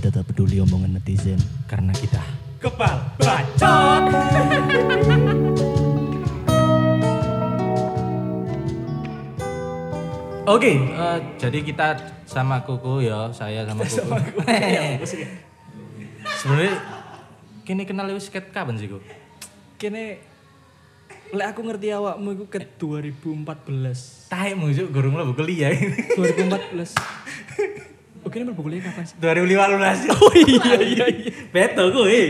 kita tak peduli omongan netizen. Karena kita Kepal bacot. Oke, eh, jadi kita sama Kuku ya, saya sama Kuku. Sebenarnya kini kenal wis ket kapan sih, Kuku? Kene lek aku ngerti awakmu iku ke 2014. Taekmu juk gurung lo kuliah. 2014. Oke, ini mlebu kuliah kapan sih? 2015. Oh iya iya iya. Betul kuwi.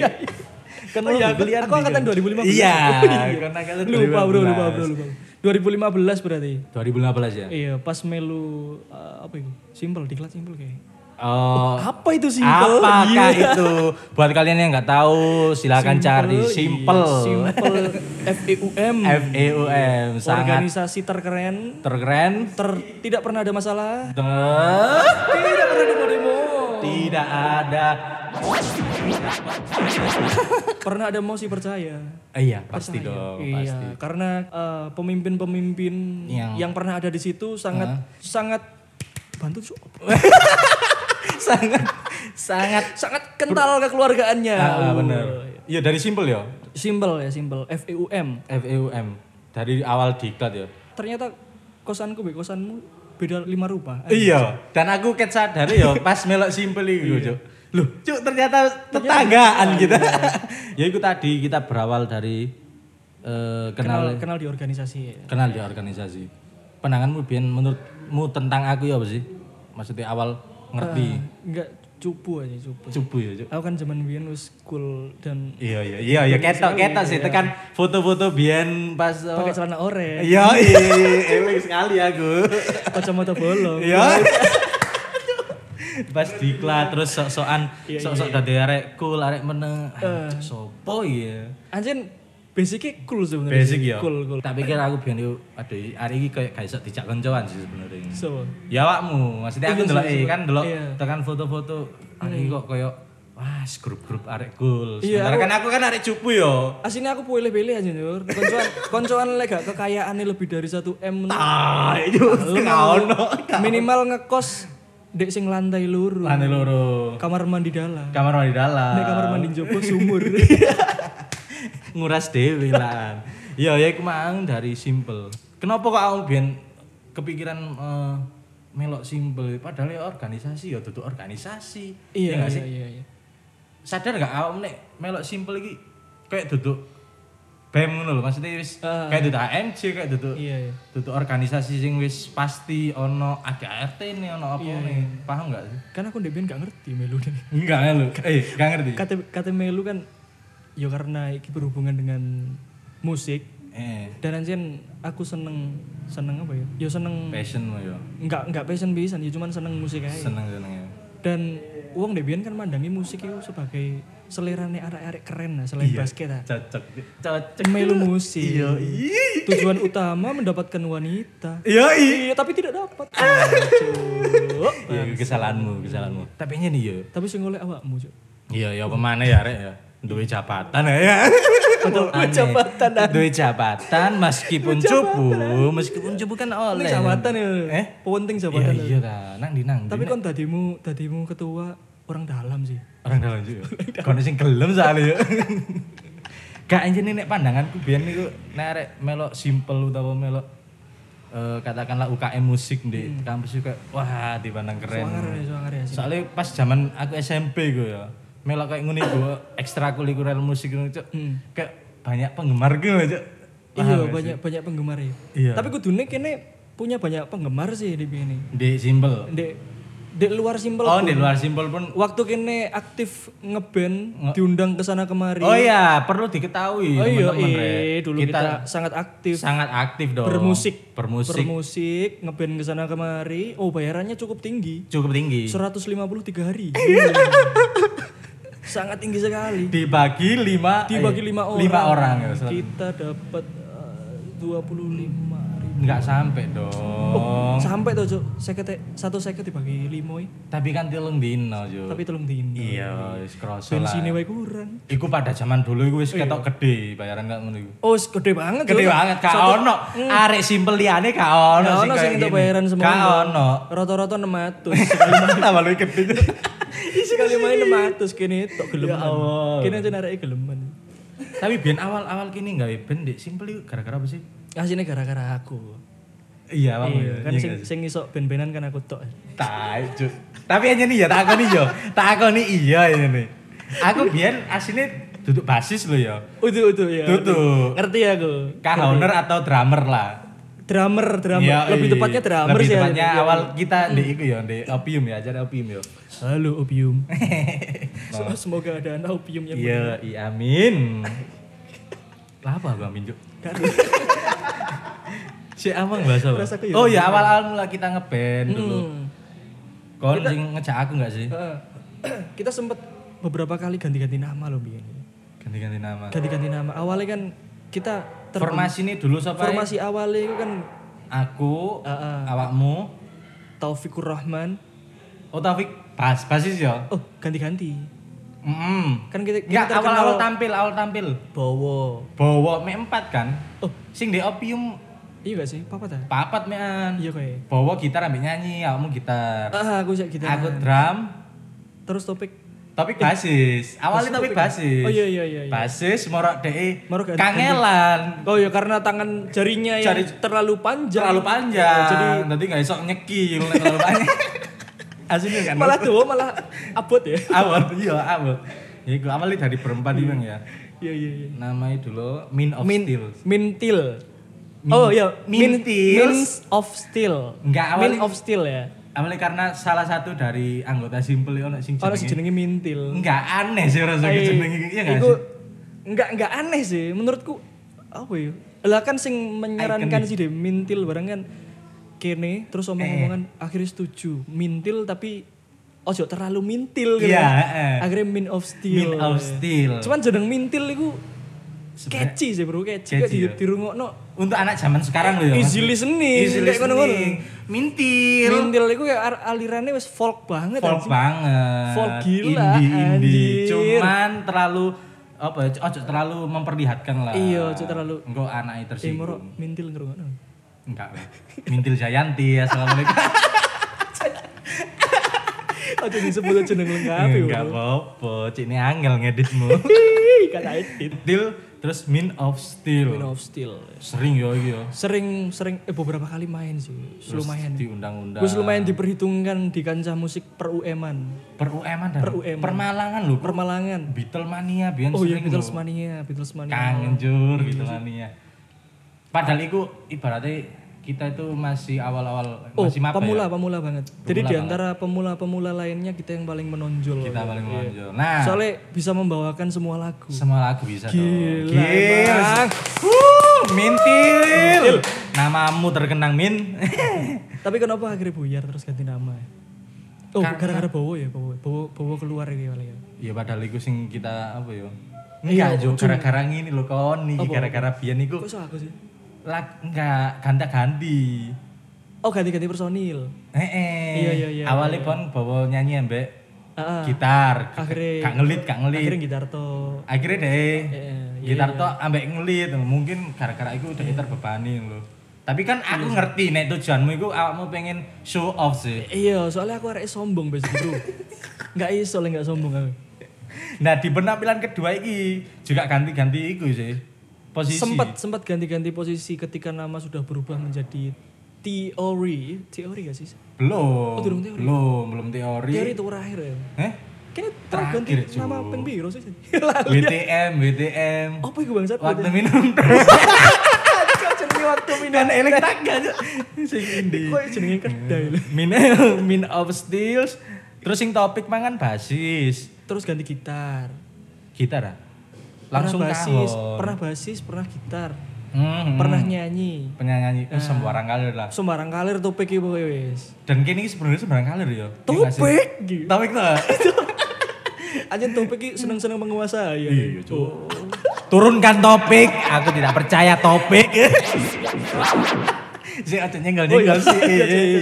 Kan oh, iya, aku, aku angkatan 2015. Iya, Oh, kan angkatan Lupa bro, lupa 2015. bro, lupa. 2015 berarti. 2015 ya. Iya, pas melu eh, apa itu? Simple, diklat simple kayak. Oh, Apa itu simple? apakah Iya. itu? Buat kalian yang nggak tahu, silakan cari iya, simple. simple FEUM. FEUM sangat Organisasi terkeren, terkeren. ter tidak pernah ada masalah. Ter- Tidak pernah. Tidak ada. Pernah ada emosi percaya. Eh, iya, pasti Percaya. dong, Iya, pasti. karena eh, pemimpin-pemimpin Yang- yang, pernah ada di situ sangat sangat bantu sangat sangat sangat kental kekeluargaannya. ah, Oh, bener. Iya dari simple ya. Simple ya, simple. FEUM. FEUM dari awal diklat ya. Ternyata kosanku be kosanmu beda lima rupa. Iya, dan aku ket sadar ya pas melok simple iku, Cuk. Loh, Cuk ternyata tetanggaan kita. ya itu tadi kita berawal dari eh, kenal kenal kenal di organisasi. ya. kenal di organisasi. Pandanganmu Bian menurutmu tentang aku ya apa sih? Maksudnya awal ngerti Enggak cupu aja cupu. cupu ya, Cuk. Aku kan zaman biyen wis cool dan Iya iya iya iya ketok ketok sih tekan foto-foto Bian pas oh, pakai celana oranye, Iya iya eling sekali aku. kacamata bolong. Iya. Pas diklat terus sok-sokan Iya, sok-sok dadi arek cool arek meneng. Ah, Sopo ya? Anjir basicnya cool sebenarnya. Basic ya. Cool cool. Tak pikir aku biyen yo aduh hari iki kayak gak iso dijak koncoan sih sebenarnya. So, Ya awakmu, maksudnya aku Iya, iya, eh, iya. kan ndelok Iya. tekan foto-foto hari iki kok koyo wah grup-grup arek cool. Iya, Sementara kan aku kan arek cupu yo. aslinya aku pilih-pilih aja Nur. Koncoan koncoan lek gak kekayaannya lebih dari 1 M. Ah, itu Lu ono. minimal ngekos dek sing lantai luru. Lantai loro. Kamar mandi dalam. Kamar mandi dalam. Nek kamar mandi jopo sumur. nguras dewe lah. Iya, ya iku mang dari simple. Kenapa kok aku biyen kepikiran eh, melok simple padahal ya organisasi ya duduk organisasi. Iya Ya iya sih? iya iya. Sadar gak awak nek melok simple iki kayak duduk BEM ngono lho, maksudnya wis Ah. kayak duduk AMC kayak duduk Iya iya. duduk organisasi sing wis pasti ono ADART nih ono apa Iya, nih. Paham gak sih? Kan aku ndek gak ngerti melu nih. Enggak lho. Eh, gak ngerti. Kata kata melu kan ya karena iki berhubungan dengan musik Eh, dan anjen aku seneng seneng apa ya? Ya seneng passion mo yo. enggak enggak passion pisan ya cuman seneng musik aja. Seneng seneng ya. Dan uang Debian kan mandangi musik itu sebagai selerane arek-arek keren lah selain basket lah. Cocok. Cocok. Melu musik. Iya, iya. Tujuan utama mendapatkan wanita. Iya, iya. Iya, tapi tidak dapat. Ah. Iya, kesalahanmu, kesalahanmu. Tapi ini nih yo. Tapi sing oleh awakmu, Cuk. Iya, ya pemane ya rek ya. Duwe jabatan ya. Betul, jabatan. Duwe jabatan meskipun cupu, meskipun cupu kan oleh. jabatan ya. Eh? Penting Iya, jabatan. iya ta. Nang di nang. Tapi Nek. kon tadimu tadimu ketua orang dalam sih. orang dalam juga. Kono sing gelem soalnya yo. Gak anjir nek pandanganku biyen niku nek arek melok simple utawa melok eh, katakanlah UKM musik di kampus juga wah dipandang keren. Suangar ya, suangar ya. sih. Soalnya pas zaman aku SMP gue ya, melok kayak ngene gue ekstrakurikuler musik gitu, Cuk. Hmm. kayak banyak penggemar gitu, Cuk. Iya, banyak banyak penggemar ya. Iya. Tapi kudune kene punya banyak penggemar sih di sini. Di simple. Di di luar simpel Oh, pun. di luar simple pun. Waktu kene aktif ngeband, diundang ke sana kemari. Oh iya, perlu diketahui Oh iya, teman-teman, iya, dulu kita, sangat aktif sangat aktif dong. bermusik, Bermusik bermusik, ngeband ke sana kemari. Oh, bayarannya cukup tinggi. cukup tinggi. 153 hari. sangat tinggi sekali. Dibagi lima Dibagi eh, lima orang. Lima orang ya. Ustaz. Kita dapat eh, 25 ribu. Enggak sampai dong. Sampai tuh, Cuk. Seket satu seket dibagi lima ya. Tapi kan telung dino, Jo. Tapi tolong dino. Iya, wis kroso lah. Bensinnya wae kurang. Iku pada zaman dulu iku wis ketok gede bayaran gak ngono iku. Oh, gede banget. Gede Cuk. banget, gak ono. Arek simpel liyane gak ono sing untuk gini. bayaran semua. Gak ono. Rata-rata 600. Tambah lu gede. Sekali main 600 kene tok geleman. Ya Allah. Kene aja nareke geleman. Tapi biar awal-awal kini nggak band dek simple itu gara-gara apa sih? Asine gara-gara aku. Iya, Bang. Iya, kan sing sing iso ben-benan kan aku tok. Tai, Cuk. Tapi aja nih ya tak nih yo. Tak nih iya ini nih. Aku biar aslinya duduk basis lo ya. Utuh utuh ya. Duduk. Ngerti aku. Kahowner atau drummer lah. Drummer, drummer. Iya, Lebih iya. tepatnya drummer Lebih sih. tepatnya Iya. awal kita di itu ya, di opium ya, ajar opium ya. Halo opium. So- Semoga ada anak opium yang Iya, iya amin. Lah apa gua amin? Gak Si Amang bahasa apa? Ya. Oh ya awal-awal mula kita ngeband dulu. Hmm. Kon sing ngejak aku enggak sih? Heeh. kita sempet beberapa kali ganti-ganti nama loh Bian. Ganti-ganti nama. Ganti-ganti nama. Awalnya kan kita Formasi ini dulu siapa? formasi awalnya itu kan Aku, Heeh. awakmu, Taufikur Rahman. oh Taufik, bas, basis ya. Oh, ganti-ganti. Mm. Kan kita, kita Enggak terkenal awal-awal tampil, awal tampil. Bowo. Bawa me empat kan. Oh, Sing di opium iya gak sih? Papa ta? papat mean. Iya kayak. Bawa gitar ambil nyanyi, awakmu gitar. Ah, aku sih gitu. Aku drum, Terus topik. Topik basis. Awalnya topik basis. Oh iya iya iya. iya. Basis morok DE kangelan. Oh iya karena tangan jarinya yang Jari- terlalu panjang. Terlalu panjang. Jadi Jadi nggak iso nyekil terlalu panjang. Aslinya kan. malah tuh malah abot ya. awal iya awal. Ya iku awalnya dari berempat iki Bang ya. Iya iya iya. Namanya dulu Min of Min, Steel. mintil. Min- oh iya, min. Means of steel. Enggak, Min awalnya- of steel ya. Awalnya karena salah satu dari anggota Simple itu sing Orang sing jenenge jenenge mintil. enggak aneh sih rasa Ai, jenenge iya enggak iku sih? enggak enggak aneh sih menurutku apa ya lah kan sing menyarankan sih deh mintil barang kan kene terus Eh. omong-omongan akhirnya setuju mintil tapi ojo terlalu mintil gitu Iya, heeh. akhirnya min of steel Min of Steel. cuman jeneng mintil itu Sebenarnya- catchy sih bro catchy, Catchy di, ya. Untuk anak zaman sekarang loh ya. Easy listening, Easy kayak ngono-ngono. listening. Mintil. mintil itu kayak ar- alirannya wes folk banget folk anjing. banget. Folk gila, Indie indie. Cuman terlalu apa ya? Ojo terlalu memperlihatkan lah. Iya, terlalu. Engkau anaknya eh tersinggung. moro mintil ngerungokno Enggak. Mintil Jayanti. Assalamualaikum. Ojo disebut jeneng lengkap ya. Enggak apa-apa. Cik ini angel ngeditmu. Kata edit. Steel terus Min of Steel. Min of Steel. Sering yo yo. Sering sering eh beberapa kali main sih. Lumayan. Diundang-undang. Gue lumayan diperhitungkan di kancah musik per UM-an. per UM dan Per UM. Permalangan lho. Permalangan. Beatlemania biyen Oh iya sering Beatles lho. mania, Beatles mania. Kangen jur Beatlemania. Padahal itu ibaratnya kita itu masih awal-awal Oh, masih maba pemula, ya. pemula banget. Jadi di antara pemula-pemula lainnya kita yang paling menonjol. Kita paling menonjol. Nah, Soalnya bisa membawakan semua lagu. semua lagu bisa dong. Gila, Gila. emang. Wuh, Mintil. Namamu terkenang Min. Tapi kenapa akhirnya buyar terus ganti nama? Oh, gara-gara Bowo ya, Bowo. Bowo, Bowo keluar ya kali ya. ya padahal itu sing kita apa ya? Enggak, Jo, gara-gara ngini lho kon iki gara-gara biyen iku Kok aku sih? Lag enggak ganti-ganti. Oh, ganti-ganti personil. Heeh. Iya, iya, iya, Awalnya pon bawa nyanyi ambek Ah, gitar. Akhirnya- gak ngelit, gak ngelit. akhirnya gitar to. Akhirnya deh Iya, gitar tok ambek ngelit. Mungkin gara-gara itu udah terbebani lho. Tapi kan aku Iya. ngerti nek tujuanmu itu awakmu pengen show off sih. Iya, soalnya aku arek sombong bes bro. Enggak iso lah enggak sombong aku. Nah di penampilan kedua ini juga ganti-ganti itu sih. Posisi. Sempat sempat ganti-ganti posisi ketika nama sudah berubah menjadi teori. Teori gak sih? Belum. Oh, belum teori. Belum, belum teori. Teori itu terakhir ya. Eh? Kayaknya tahu ganti Terakhir, nama peng biro sih. WTM, WTM. Apa itu bangsat? Waktu minum. Waktu minum. Elek. Sing. Kok jenenge kedai. Min min of steels. Terus sing topik mangan basis. Terus ganti gitar. Gitar ah? Langsung pernah basis, kahon. pernah basis, pernah gitar, Hmm, pernah nyanyi. penyanyi itu sembarang kalir lah. Sembarang kalir topik pokoknya wis. Dan kini sebenarnya sembarang kalir ya. Iya? Topik gitu. Topik tuh. Aja topik seneng-seneng menguasai. Iya, Cuk. Turunkan topik. Aku tidak percaya topik. si aja nyenggol nyenggol sih.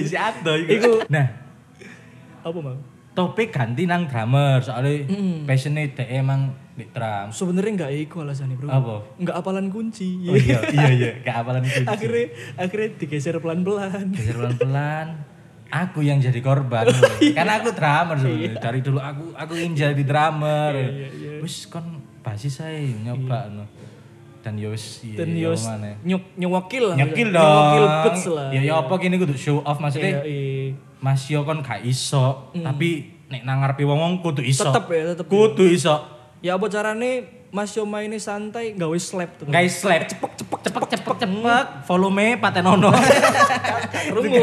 Si Ado Iku- Nah, Apa mau? topik ganti nang drummer soalnya passionnya dia emang di drum. Sebenarnya enggak iku alasannya, Bro. Apa? Enggak apalan kunci. Oh iya, iya iya, gak apalan kunci. akhirnya akhirnya digeser pelan-pelan. Geser pelan-pelan. aku yang jadi korban. Karena aku drummer sebenarnya. Dari dulu aku aku ingin jadi drummer. Wis kon basis saya nyoba no. Dan yo wis iya, Dan iya, yos mana. nyuk nyewakil lah. Nyekil dong. Nyewakil bets lah. Ya ya apa gini kudu show off maksudnya. Iya, iya. Mas yo kon gak iso, tapi nek nang ngarepe wong kudu iso. Tetep ya, tetep ya. Kudu iso. Ya apa carane Mas Yoma ini santai gawe slap tuh. Guys, slap cepek cepek cepek cepek cepek volume patenono. Rungu.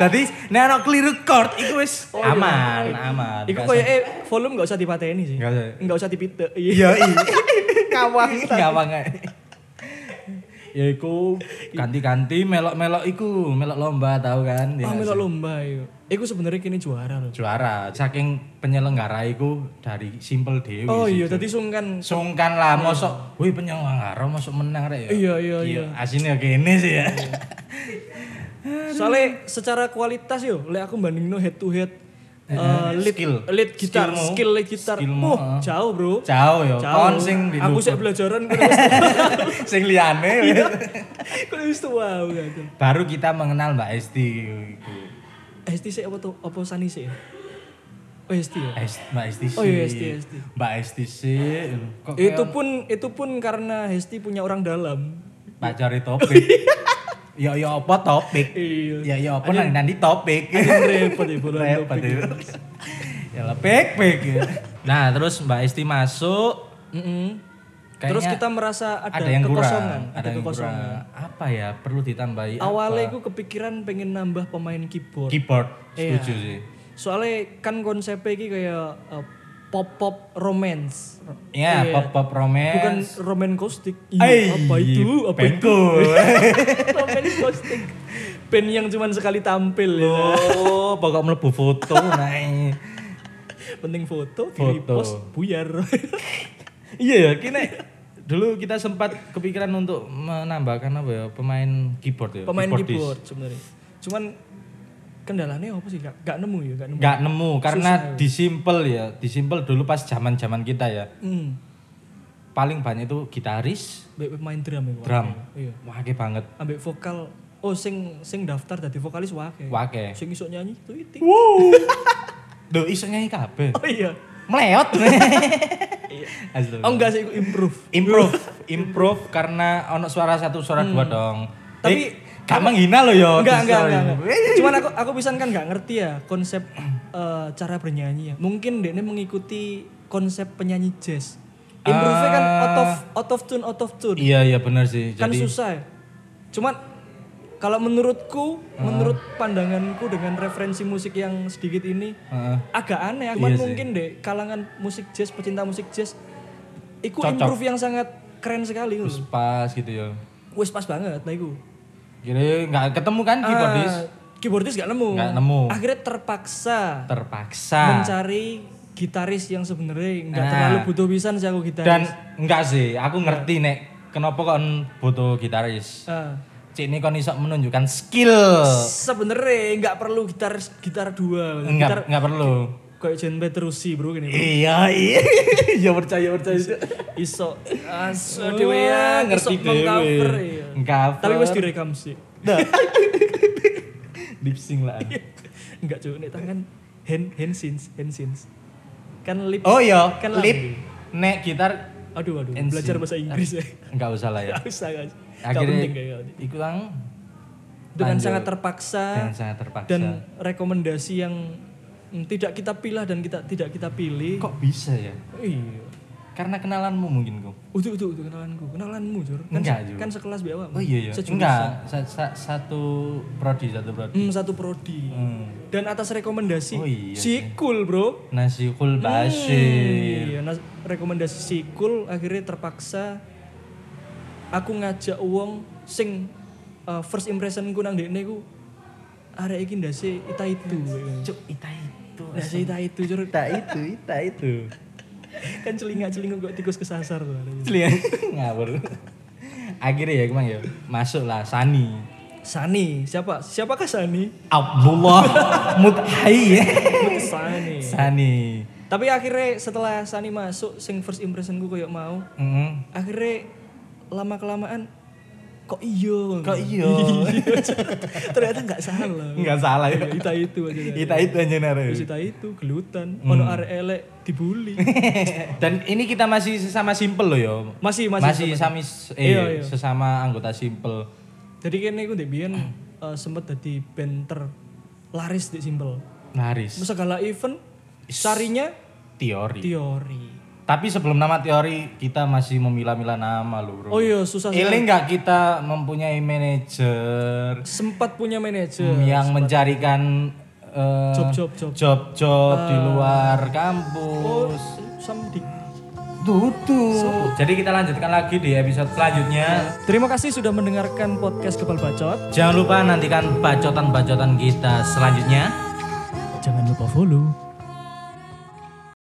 Tadi nek ana keliru chord iku wis aman, aman. Iku Gak koyo eh volume gak usah dipateni sih. Gak usah. Enggak usah dipite. Iya, iya. Kawang. Ngawang ae. Ya iku ganti-ganti melok-melok iku, melok lomba tahu kan? Ya Ah melok lomba yo. Iku sebenarnya kini juara loh. juara. Saking penyelenggara iku dari simple dewi. Oh iya, tadi sungkan sungkan lah mosok wih penyelenggara mosok menang rek ya. Iya, iya, iya. Asine gini sih ya. Soalnya secara kualitas yo, lek aku bandingno head to head eh, lead, skill. lead gitar, Skillmu. skill lead gitar. Skillmu, Oh, jauh, Bro. Jauh. Jauh. Kon sing di Aku sih belajaran sing. Kok wis tua kan. Baru kita mengenal Mbak Esti. ST sih apa tuh? Apa Sani sih? Oh ST ya. Es- Mbak Esti sih. Oh iya, Esti, Esti. Mbak Esti sih. Kok Itu pun itu pun karena Hesti punya orang dalam. pacari topik. ya ya apa topik? Iya. Ya ya apa nanti nanti topik. repot ya buruan Repot topik. ya. ya lah pek pek ya. Nah, terus Mbak Esti masuk Mm-mm. Kayaknya Terus kita merasa ada, ada yang kurang, kekosongan, ada, yang kekosongan. kurang. Apa ya? Perlu ditambahi? Awalnya aku kepikiran pengen nambah pemain keyboard. keyboard. Iya. Setuju sih. Soalnya kan konsepnya ini kayak uh, pop-pop romance. Ya, Iya. pop pop romance. Bukan roman caustic. Eh, Iya, apa itu? Apa itu? bandku. roman caustic. Band yang cuma sekali tampil ya. oh, pokok mlebu foto naik. Penting foto, di Foto. post buyar. iya ya, kini dulu kita sempat kepikiran untuk menambahkan apa ya pemain keyboard ya. Pemain keyboard sebenarnya. Cuman kendalanya apa sih? Gak, gak nemu ya, gak nemu. Nggak nemu karena simple ya, di simple dulu pas zaman zaman kita ya. Hmm. Paling banyak itu gitaris, Mbak pemain drum ya. Drum. Iya. Wake banget. Ambek vokal Oh, sing sing daftar dadi vokalis wake. Wake. Sing iso nyanyi itu itu. Wow. Duh, iso nyanyi kabeh. Oh iya. Meleot. Astagfirullah. Oh enggak sih, improve. improve improve karena ono suara satu suara dua dong Tapi- Eh, gak menghina lo yo Enggak, enggak, enggak, enggak. Cuman aku aku pisan kan enggak ngerti ya konsep eh, cara bernyanyi ya. Mungkin Dekne mengikuti konsep penyanyi jazz. Improve kan out of out of tune out of tune. iya iya benar sih Kan jadi susah ya. Cuman kalau menurutku, menurut pandanganku dengan referensi musik yang sedikit ini Heeh. agak aneh. Cuman Iya sih. mungkin deh kalangan musik jazz, pecinta musik jazz, iku Cocok. improve yang sangat keren sekali. loh. pas gitu ya Wes pas banget, nah iku. Kira nggak ketemu kan keyboardis Ah, keyboardis gak nemu. Nggak nemu. Akhirnya terpaksa terpaksa mencari gitaris yang sebenarnya nggak Nah. terlalu butuh pisan sih aku gitaris. dan enggak sih aku ngerti nek kenapa kon butuh gitaris Ah, Cik ini kon iso menunjukkan skill sebenarnya nggak perlu gitar gitar dua. Enggak enggak perlu kayak Jen Petrucci bro gini. iya iya ya percaya percaya Iso aso Oh, dhewe ya ngerti iso iya. Ngcover. Tapi wis direkam sih. lip sync lah Enggak cuy, nek tangan hand hand scenes, hand scenes. Kan lip oh iya kan lip nek gitar Aduh aduh, NSYNC. belajar bahasa Inggris ya. enggak usah lah ya Gak usah. Gak akhirnya penting kayak iku lang Dengan lanjut. sangat terpaksa dengan sangat terpaksa dan rekomendasi yang tidak kita pilih dan kita tidak kita pilih. kok bisa ya Iya. Karena kenalanmu mungkin kok Utuh utuh utuh kenalanku, kenalanmu Jur. Kan, Enggak, Jur. kan sekelas biawa. oh iya iya Sejurusan. enggak sa- sa- satu prodi satu prodi Hmm, satu prodi. Hmm. Dan atas rekomendasi Oh iya si cool bro. nasi kul basir Iya, nah, rekomendasi si cool akhirnya terpaksa aku ngajak uang sing uh, first impressionku nang dekne ku arek iki ndase ita itu. cuk ita itu Ndase ita itu Jur. ita itu ita itu kan celingak-celinguk kok tikus kesasar tuh. Celian ngawur akhirnya ya kemang ya masuk lah Sani Sani, siapa? Siapakah Sani? Abdullah Muthai Sani. Sani Tapi akhirnya setelah Sani masuk, sing first impressionku koyo mau, Mm. akhirnya lama kelamaan kok iya Kok iya? ternyata nggak salah Enggak salah ya. Iya, ita itu aja Kita itu aja nare. Terus ita itu gelutan Hmm. ono arek elek dibully Dan ini kita masih sesama simple loh yo. masih masih, Masih sama- sami eh Iya, iya. sesama anggota simple. jadi kene aku ndek biyen eh, sempet dadi band ter laris di Simple Laris. segala event carinya Teori. teori Tapi sebelum nama teori kita masih memilah-milah nama loh, Bro. oh iya susah Ini enggak kita mempunyai manajer sempat punya manajer yang mencarikan eh, job-job job job-job di Ah. luar oh kampus. something Tutup. Jadi kita lanjutkan lagi di episode selanjutnya. terima kasih sudah mendengarkan podcast kebal bacot Jangan lupa nantikan bacotan-bacotan kita selanjutnya. jangan lupa follow